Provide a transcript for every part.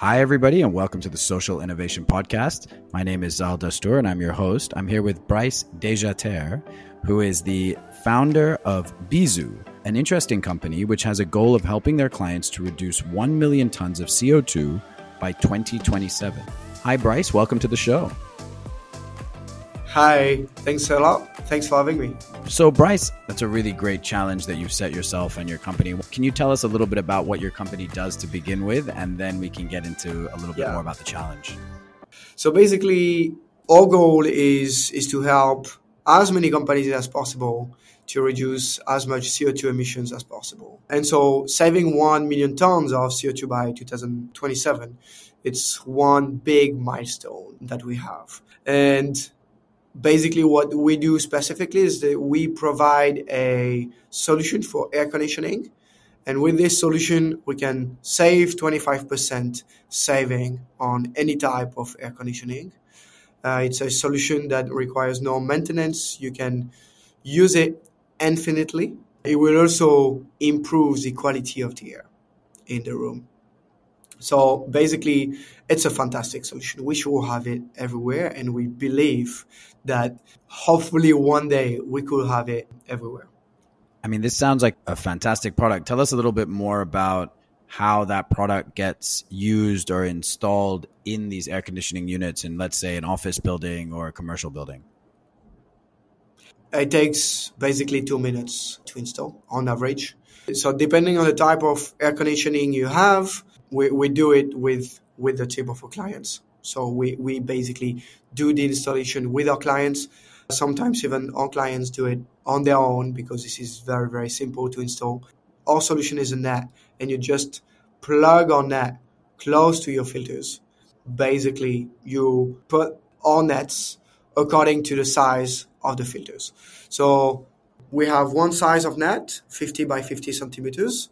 Hi, everybody, and welcome to the Social Innovation Podcast. My name is Zal Dastur, and I'm your host. I'm here with Bryce Dejater, who is the founder of Bizu, an interesting company which has a goal of helping their clients to reduce 1 million tons of CO2 by 2027. Hi, Bryce. Welcome to the show. Hi. Thanks a lot. Thanks for having me. So, Bryce, that's a really great challenge that you've set yourself and your company. Can you tell us a little bit about what your company does to begin with, and then we can get into a little bit yeah. more about the challenge? So, basically, our goal is is to help as many companies as possible to reduce as much CO2 emissions as possible. And so, saving 1 million tons of CO2 by 2027, it's one big milestone that we have. And basically what we do specifically is that we provide a solution for air conditioning. And with this solution we can save 25% saving on any type of air conditioning. Uh, it's a solution that requires no maintenance. You can use it infinitely. It will also improve the quality of the air in the room so basically, it's a fantastic solution. We should have it everywhere, and we believe that hopefully one day we could have it everywhere. I mean, this sounds like a fantastic product. Tell us a little bit more about how that product gets used or installed in these air conditioning units in, let's say, an office building or a commercial building. It takes basically two minutes to install on average. So, depending on the type of air conditioning you have, we, we do it with with the team of our clients. So we, we basically do the installation with our clients. Sometimes even our clients do it on their own because this is very, very simple to install. Our solution is a net and you just plug on net close to your filters. Basically, you put all nets according to the size of the filters. So we have one size of net, 50 by 50 centimeters.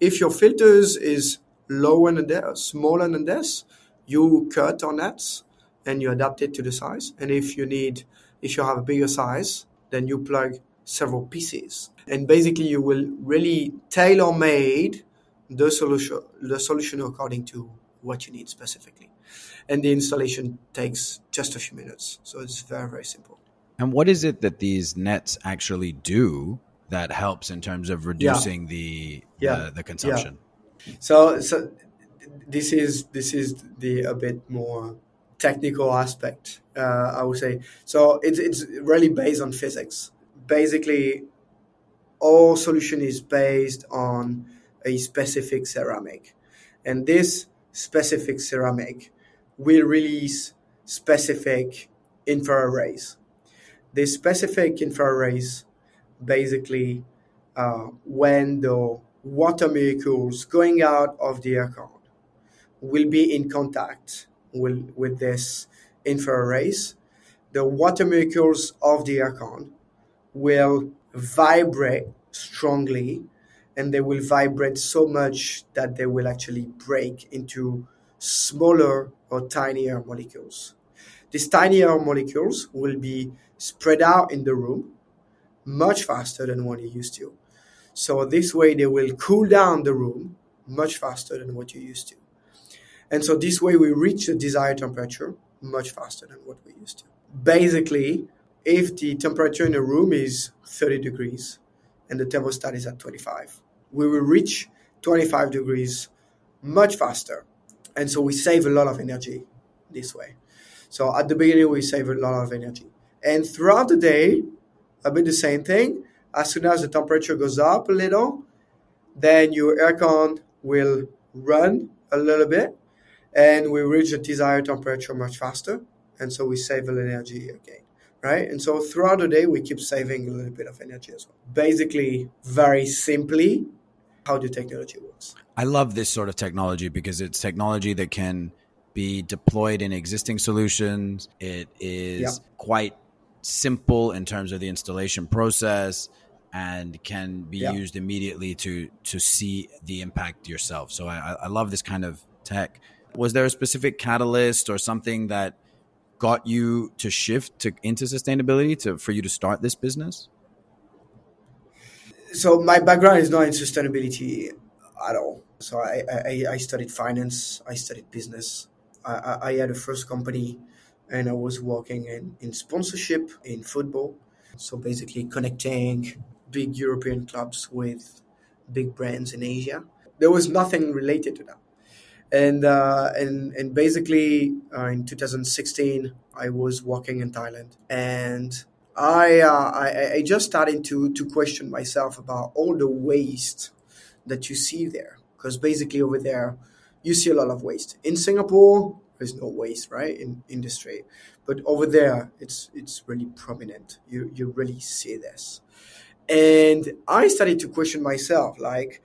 If your filters is lower than this, smaller than this, you cut on that and you adapt it to the size. And if you need, if you have a bigger size, then you plug several pieces. And basically, you will really tailor made the solution, the solution according to what you need specifically. And the installation takes just a few minutes. So it's very, very simple. And what is it that these nets actually do that helps in terms of reducing yeah. the, yeah. the, the consumption? Yeah. So, so this is this is the a bit more technical aspect, uh, I would say. So it's it's really based on physics. Basically, all solution is based on a specific ceramic, and this specific ceramic will release specific infrared rays. This specific infrared rays, basically, uh, when the water molecules going out of the aircon will be in contact with, with this infrared rays, the water molecules of the aircon will vibrate strongly and they will vibrate so much that they will actually break into smaller or tinier molecules. These tinier molecules will be spread out in the room much faster than what you used to. So this way they will cool down the room much faster than what you used to. And so this way we reach the desired temperature much faster than what we used to. Basically, if the temperature in a room is 30 degrees and the thermostat is at 25, we will reach 25 degrees much faster. And so we save a lot of energy this way. So at the beginning, we save a lot of energy. And throughout the day, a bit the same thing. As soon as the temperature goes up a little, then your aircon will run a little bit and we reach the desired temperature much faster. And so we save a little energy again, right? And so throughout the day, we keep saving a little bit of energy as well. Basically, very simply, how the technology works. I love this sort of technology because it's technology that can be deployed in existing solutions. It is yeah. quite simple in terms of the installation process and can be yeah. used immediately to to see the impact yourself. So I, I love this kind of tech was there a specific catalyst or something that got you to shift to into sustainability to for you to start this business? So my background is not in sustainability at all. So I, I, I studied finance, I studied business. I, I had a first company and I was working in, in sponsorship in football. So basically connecting big European clubs with big brands in Asia. There was nothing related to that. And, uh, and, and basically uh, in 2016, I was working in Thailand and I, uh, I, I just started to, to question myself about all the waste that you see there. Because basically over there, you see a lot of waste. In Singapore, there's no waste, right, in industry. But over there, it's it's really prominent. You you really see this. And I started to question myself, like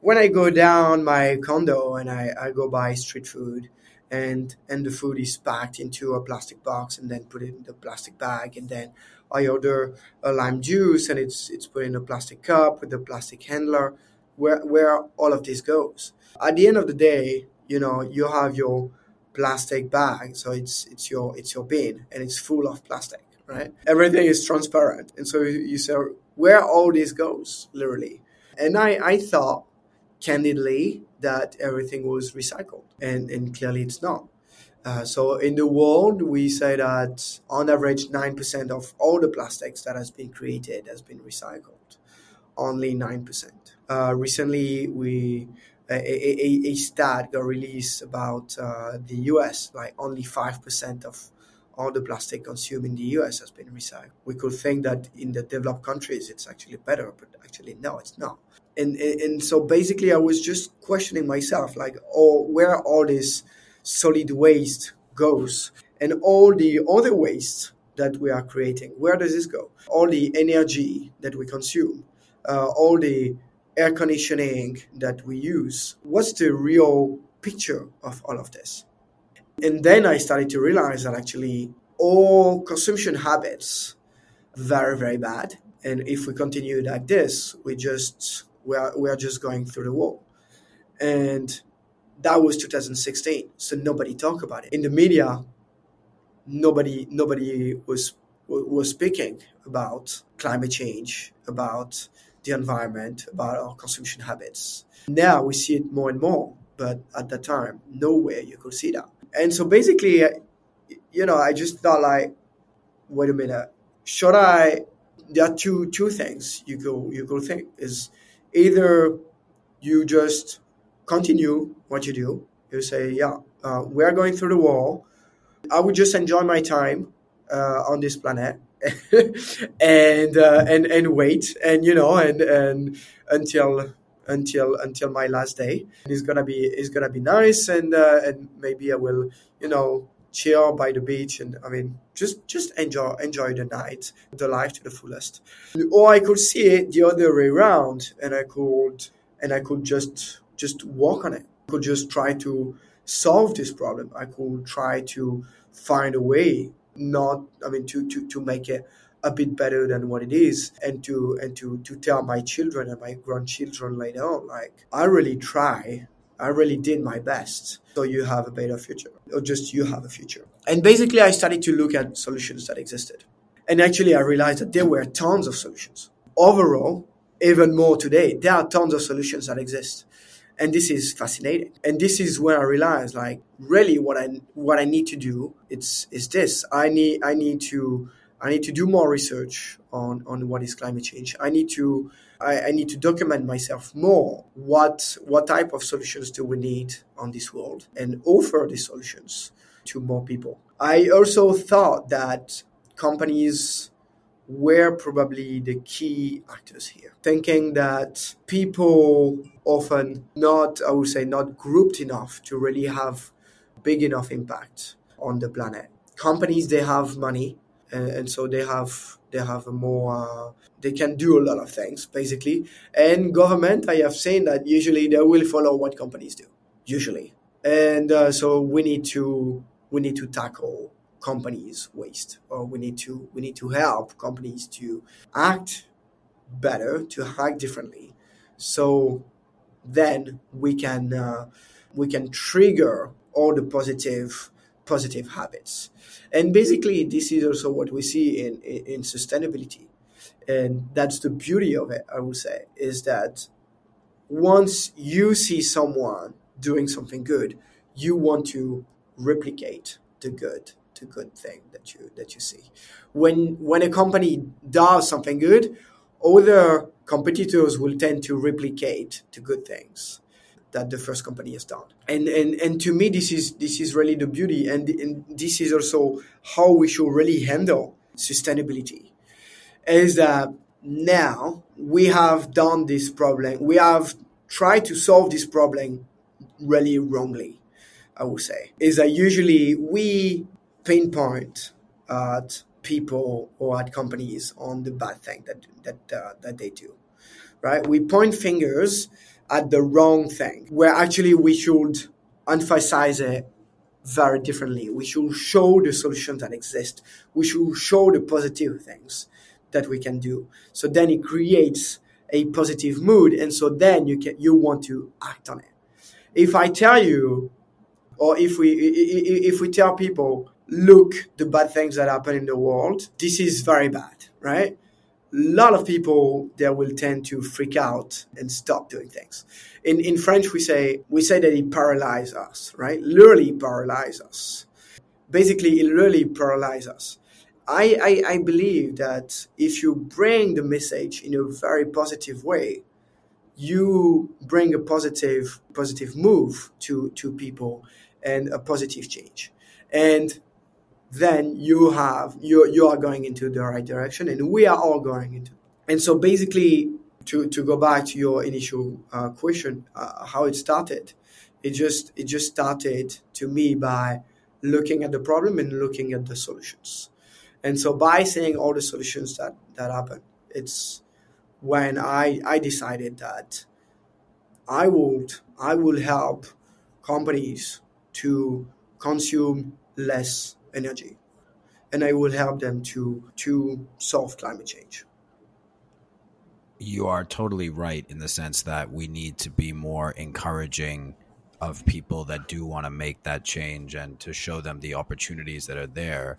when I go down my condo and I, I go buy street food and and the food is packed into a plastic box and then put it in the plastic bag and then I order a lime juice and it's it's put in a plastic cup with a plastic handler where where all of this goes. At the end of the day, you know, you have your plastic bag, so it's it's your it's your bin and it's full of plastic, right? Everything is transparent, and so you say where all this goes, literally. And I I thought candidly that everything was recycled, and and clearly it's not. Uh, so in the world, we say that on average, nine percent of all the plastics that has been created has been recycled. Only nine percent. Uh, recently, we a, a, a, stat got released about uh, the US, like only 5% of all the plastic consumed in the US has been recycled. We could think that in the developed countries it's actually better, but actually, no, it's not. And, and so basically, I was just questioning myself, like, oh, where all this solid waste goes and all the other waste that we are creating, where does this go? All the energy that we consume, uh, all the air conditioning that we use. What's the real picture of all of this? And then I started to realize that actually all consumption habits very very bad. And if we continue like this, we just we are we are just going through the wall. And that was 2016. So nobody talked about it in the media. Nobody nobody was was speaking about climate change, about the environment, about our consumption habits. Now we see it more and more, but at that time, nowhere you could see that. And so basically, you know, I just thought like, wait a minute, should I? There are two two things you go you go think is either you just continue what you do. You say, yeah, uh, we are going through the wall. I would just enjoy my time uh, on this planet and uh, and and wait and you know and and until until until my last day. It's gonna be it's gonna be nice and uh, and maybe I will you know chill by the beach and I mean just just enjoy enjoy the night the life to the fullest. Or I could see it the other way around and I could and I could just just work on it. I could just try to solve this problem. I could try to find a way not i mean to to, to make it a bit better than what it is and to and to to tell my children and my grandchildren later on like i really try. I really did my best. So you have a better future or just you have a future. And basically i started to look at solutions that existed. And actually i realized that there were tons of solutions. Overall even more today there are tons of solutions that exist. And this is fascinating. And this is where i realized like really what i what i need to do it's is this. I need i need to i need to do more research on on what is climate change i need to I, I need to document myself more what what type of solutions do we need on this world and offer these solutions to more people i also thought that companies were probably the key actors here. Thinking that people often not, I would say, not grouped enough to really have big enough impact on the planet. Companies, they have money, and, and so they have they have a more uh, they can do a lot of things basically. And government, I have seen that usually they will follow what companies do, usually. And uh, so we need to we need to tackle companies waste or we need to we need to help companies to act better to act differently so then we can uh, we can trigger all the positive positive habits. And basically this is also what we see in, in, in sustainability. And that's the beauty of it i would say is that once you see someone doing something good, you want to replicate the good, the good thing that you that you see. When when a company does something good, other competitors will tend to replicate the good things that the first company has done. And and and to me, this is this is really the beauty, and, and this is also how we should really handle sustainability. Is that now we have done this problem, we have tried to solve this problem really wrongly. I would say is that usually we pinpoint at people or at companies on the bad thing that that uh, that they do, right? We point fingers at the wrong thing, where actually we should emphasize it very differently. We should show the solutions that exist. We should show the positive things that we can do. So then it creates a positive mood, and so then you can you want to act on it. If I tell you, or if we if we tell people, look the bad things that happen in the world, this is very bad, right? A lot of people they will tend to freak out and stop doing things. In in French, we say we say that it paralyzes us, right? Literally paralyzes us. Basically, it literally paralyzes us. I, I, I believe that if you bring the message in a very positive way, you bring a positive positive move to to people and a positive change. And then you have you you are going into the right direction, and we are all going into. And so basically, to to go back to your initial uh, question, uh, how it started, it just it just started to me by looking at the problem and looking at the solutions. And so by seeing all the solutions that that happen, it's when I I decided that I would I will help companies to consume less energy, and I will help them to to solve climate change. You are totally right in the sense that we need to be more encouraging of people that do want to make that change and to show them the opportunities that are there.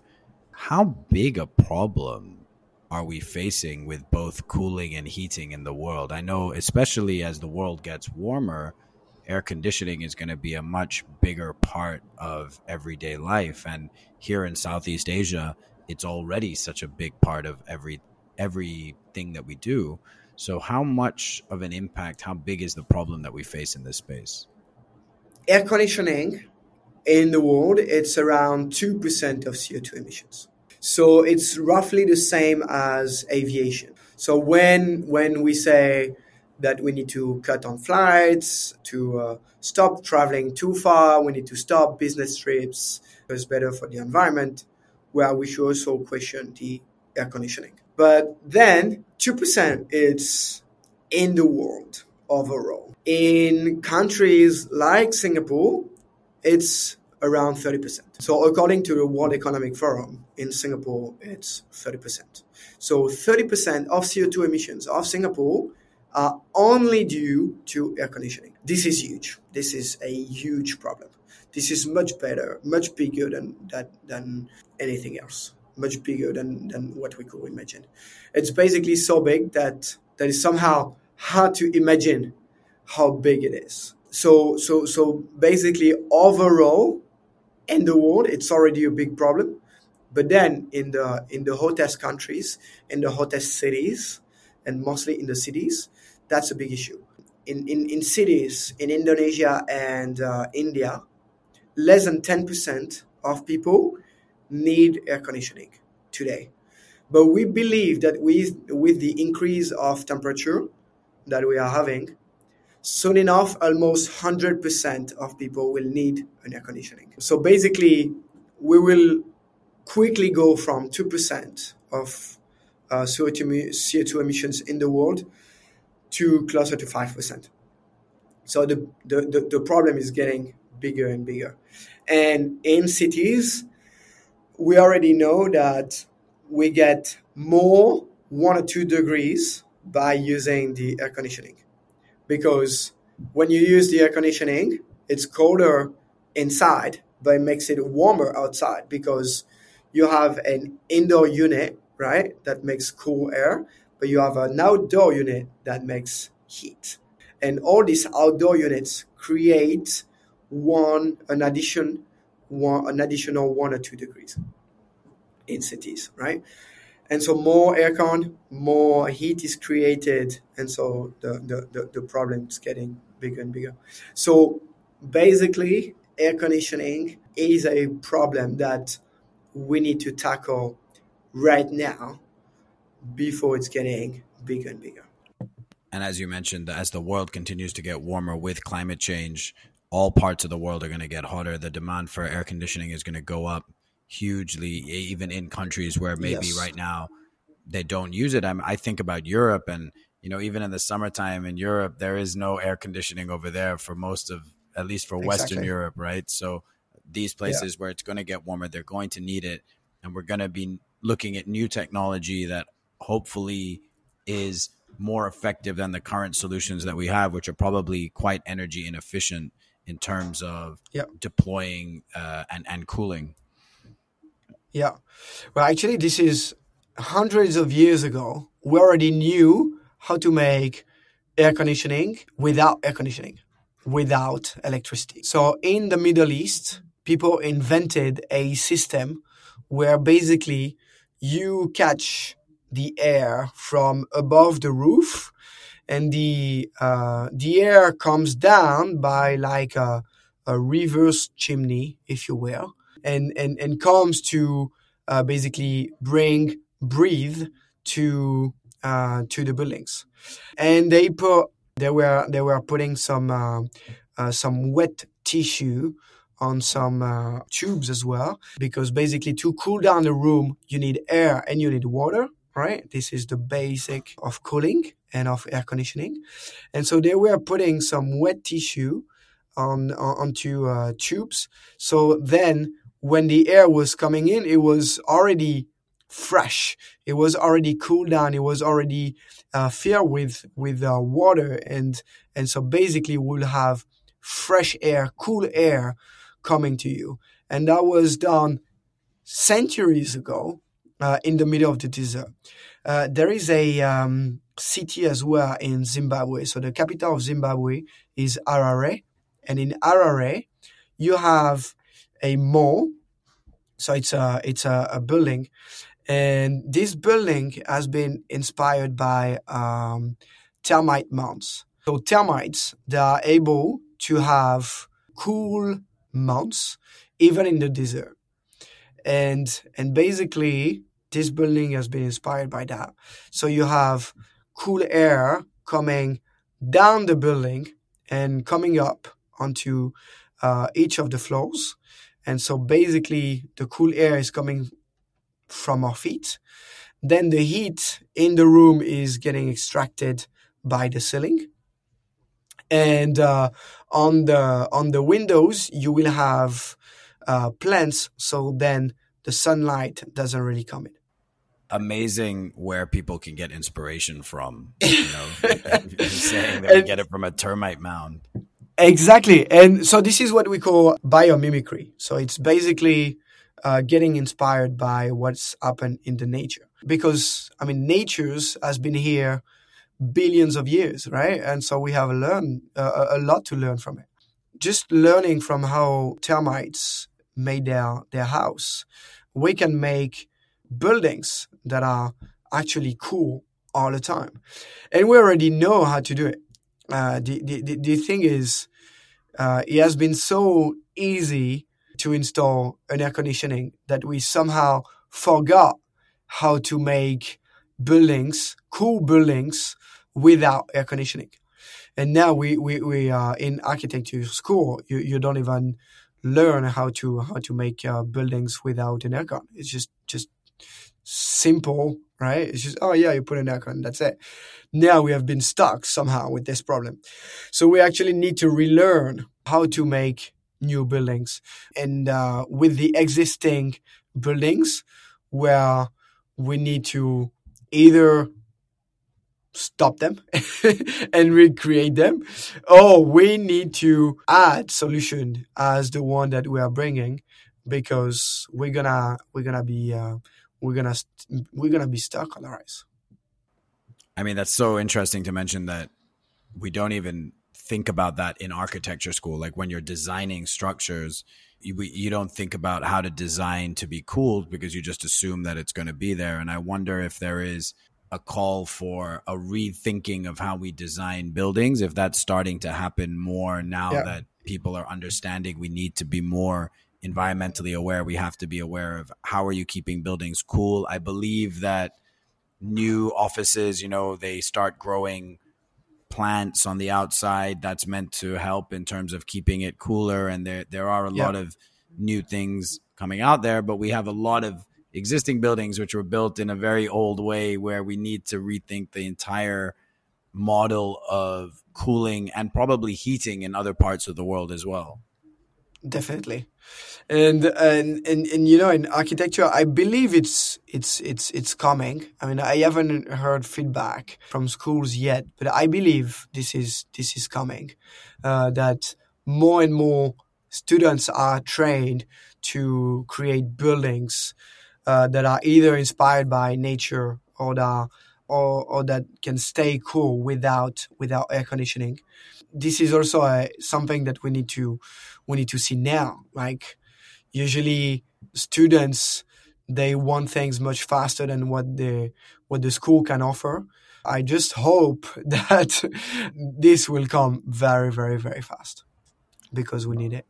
How big a problem are we facing with both cooling and heating in the world? I know, especially as the world gets warmer, air conditioning is going to be a much bigger part of everyday life. And here in southeast asia it's already such a big part of every everything that we do. So how much of an impact how big is the problem that we face in this space? Air conditioning in the world it's around 2% of co2 emissions. So it's roughly the same as aviation. So when when we say that we need to cut on flights, to uh, stop traveling too far, we need to stop business trips. It's better for the environment, where we should also question the air conditioning. But then 2% is in the world overall. In countries like Singapore, it's around 30%. So according to the World Economic Forum in Singapore, it's 30%. So 30% of CO2 emissions of Singapore are only due to air conditioning. This is huge. This is a huge problem. This is much better, much bigger than that than anything else. Much bigger than, than what we could imagine. It's basically so big that that is somehow hard to imagine how big it is. So so so basically overall in the world it's already a big problem. But then in the in the hottest countries, in the hottest cities, and mostly in the cities, that's a big issue. In, in, in cities in Indonesia and uh, India, less than 10% of people need air conditioning today. But we believe that with, with the increase of temperature that we are having, soon enough, almost 100% of people will need an air conditioning. So basically, we will quickly go from 2% of uh, CO2, CO2 emissions in the world to closer to 5%. So the, the, the, the problem is getting bigger and bigger. And in cities, we already know that we get more one or two degrees by using the air conditioning. Because when you use the air conditioning, it's colder inside, but it makes it warmer outside because you have an indoor unit, right, that makes cool air, but you have an outdoor unit that makes heat. and all these outdoor units create one an addition one an additional one or two degrees in cities, right? And so more aircon, more heat is created, and so the, the, the, the problem is getting bigger and bigger. So basically, air conditioning is a problem that we need to tackle right now before it's getting bigger and bigger. And as you mentioned, as the world continues to get warmer with climate change, all parts of the world are going to get hotter. The demand for air conditioning is going to go up hugely, even in countries where maybe yes. right now they don't use it. I'm, I think about Europe, and you know, even in the summertime in Europe, there is no air conditioning over there for most of, at least for exactly. Western Europe, right? So these places yeah. where it's going to get warmer, they're going to need it, and we're going to be looking at new technology that hopefully is more effective than the current solutions that we have, which are probably quite energy inefficient in terms of yep. deploying uh, and and cooling. Yeah. Well, actually, this is hundreds of years ago. We already knew how to make air conditioning without air conditioning, without electricity. So in the Middle East, people invented a system where basically you catch the air from above the roof and the uh, the air comes down by like a, a reverse chimney, if you will, and and and comes to uh, basically bring breathe to uh, to the buildings, and they put they were they were putting some uh, uh some wet tissue on some uh, tubes as well because basically to cool down the room you need air and you need water right this is the basic of cooling and of air conditioning and so they were putting some wet tissue on, on onto uh, tubes so then when the air was coming in, it was already fresh. It was already cooled down. It was already uh, filled with with uh, water, and and so basically we'll have fresh air, cool air coming to you. And that was done centuries ago uh, in the middle of the desert. Uh, there is a um, city as well in Zimbabwe. So the capital of Zimbabwe is Harare, and in Harare you have a mall. So it's a it's a, a building, and this building has been inspired by um, termite mounds. So termites they are able to have cool mounts even in the desert, and and basically this building has been inspired by that. So you have cool air coming down the building and coming up onto uh, each of the floors and so basically, the cool air is coming from our feet. Then the heat in the room is getting extracted by the ceiling. And uh, on the on the windows, you will have uh, plants. So then the sunlight doesn't really come in amazing where people can get inspiration from. You know, saying that we get it from a termite mound. Exactly. And so this is what we call biomimicry. So it's basically uh, getting inspired by what's happened in the nature. Because, I mean, nature's has been here billions of years, right? And so we have learned uh, a lot to learn from it. Just learning from how termites made their, their house, we can make buildings that are actually cool all the time. And we already know how to do it. Uh, the, the, the thing is, uh, it has been so easy to install an air conditioning that we somehow forgot how to make buildings, cool buildings, without air conditioning. And now we, we, we are in architecture school. You, you don't even learn how to how to make uh, buildings without an aircon. It's just just simple, right? It's just oh yeah, you put an aircon, that's it now we have been stuck somehow with this problem. So we actually need to relearn how to make new buildings. And uh, with the existing buildings, where we need to either stop them and recreate them or we need to add solution as the one that we are bringing because we're gonna we're gonna be uh, we're gonna we're gonna be stuck on the rise I mean, that's so interesting to mention that we don't even think about that in architecture school. Like when you're designing structures, you, you don't think about how to design to be cooled because you just assume that it's going to be there. And I wonder if there is a call for a rethinking of how we design buildings, if that's starting to happen more now yeah. that people are understanding we need to be more environmentally aware. We have to be aware of how are you keeping buildings cool. I believe that new offices, you know, they start growing plants on the outside that's meant to help in terms of keeping it cooler and there there are a yeah. lot of new things coming out there but we have a lot of existing buildings which were built in a very old way where we need to rethink the entire model of cooling and probably heating in other parts of the world as well definitely and and and, and you know in architecture i believe it's it's it's it's coming. I mean i haven't heard feedback from schools yet but i believe this is this is coming. Uh, that more and more students are trained to create buildings uh, that are either inspired by nature or that or, or that can stay cool without without air conditioning. This is also a, something that we need to we need to see now. Like usually students they want things much faster than what the what the school can offer. I just hope that this will come very very very fast because we need it.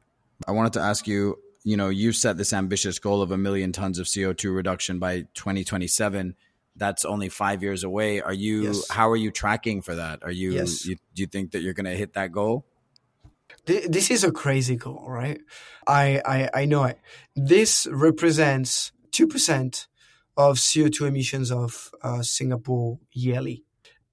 I wanted to ask you, you know, you set this ambitious goal of a million tons of CO2 reduction by 2027 that's only five years away. Are you? Yes. How are you tracking for that? Are you, yes. you? Do you think that you're going to hit that goal? This is a crazy goal, right? I I, I know it. This represents two percent of CO2 emissions of uh, Singapore yearly,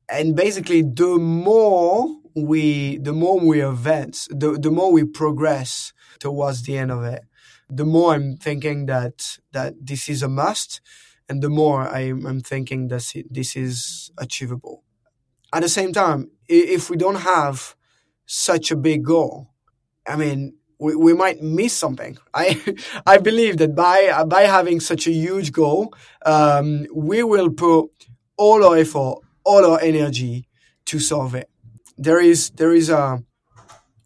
and basically, the more we the more we advance, the the more we progress towards the end of it, the more I'm thinking that that this is a must and the more I'm, I'm thinking that this is achievable. At the same time, if we don't have such a big goal, I mean, we, we might miss something. I I believe that by by having such a huge goal, um, we will put all our effort, all our energy to solve it. There is there is a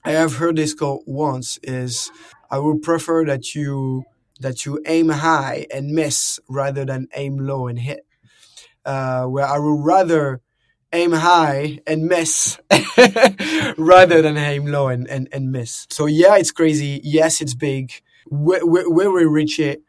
I have heard this quote once is I would prefer that you that you aim high and miss rather than aim low and hit. Uh, where I would rather aim high and miss rather than aim low and, and, and miss. So yeah, it's crazy. Yes, it's big. Where, where, where we reach it,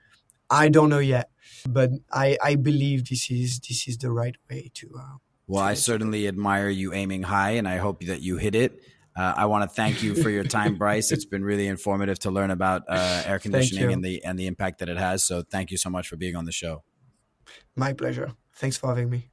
I don't know yet, but I, I believe this is this is the right way to. Uh, well, I certainly admire you aiming high, and I hope that you hit it. Uh, I want to thank you for your time, Bryce. It's been really informative to learn about uh, air conditioning and the and the impact that it has. So thank you so much for being on the show. My pleasure. Thanks for having me.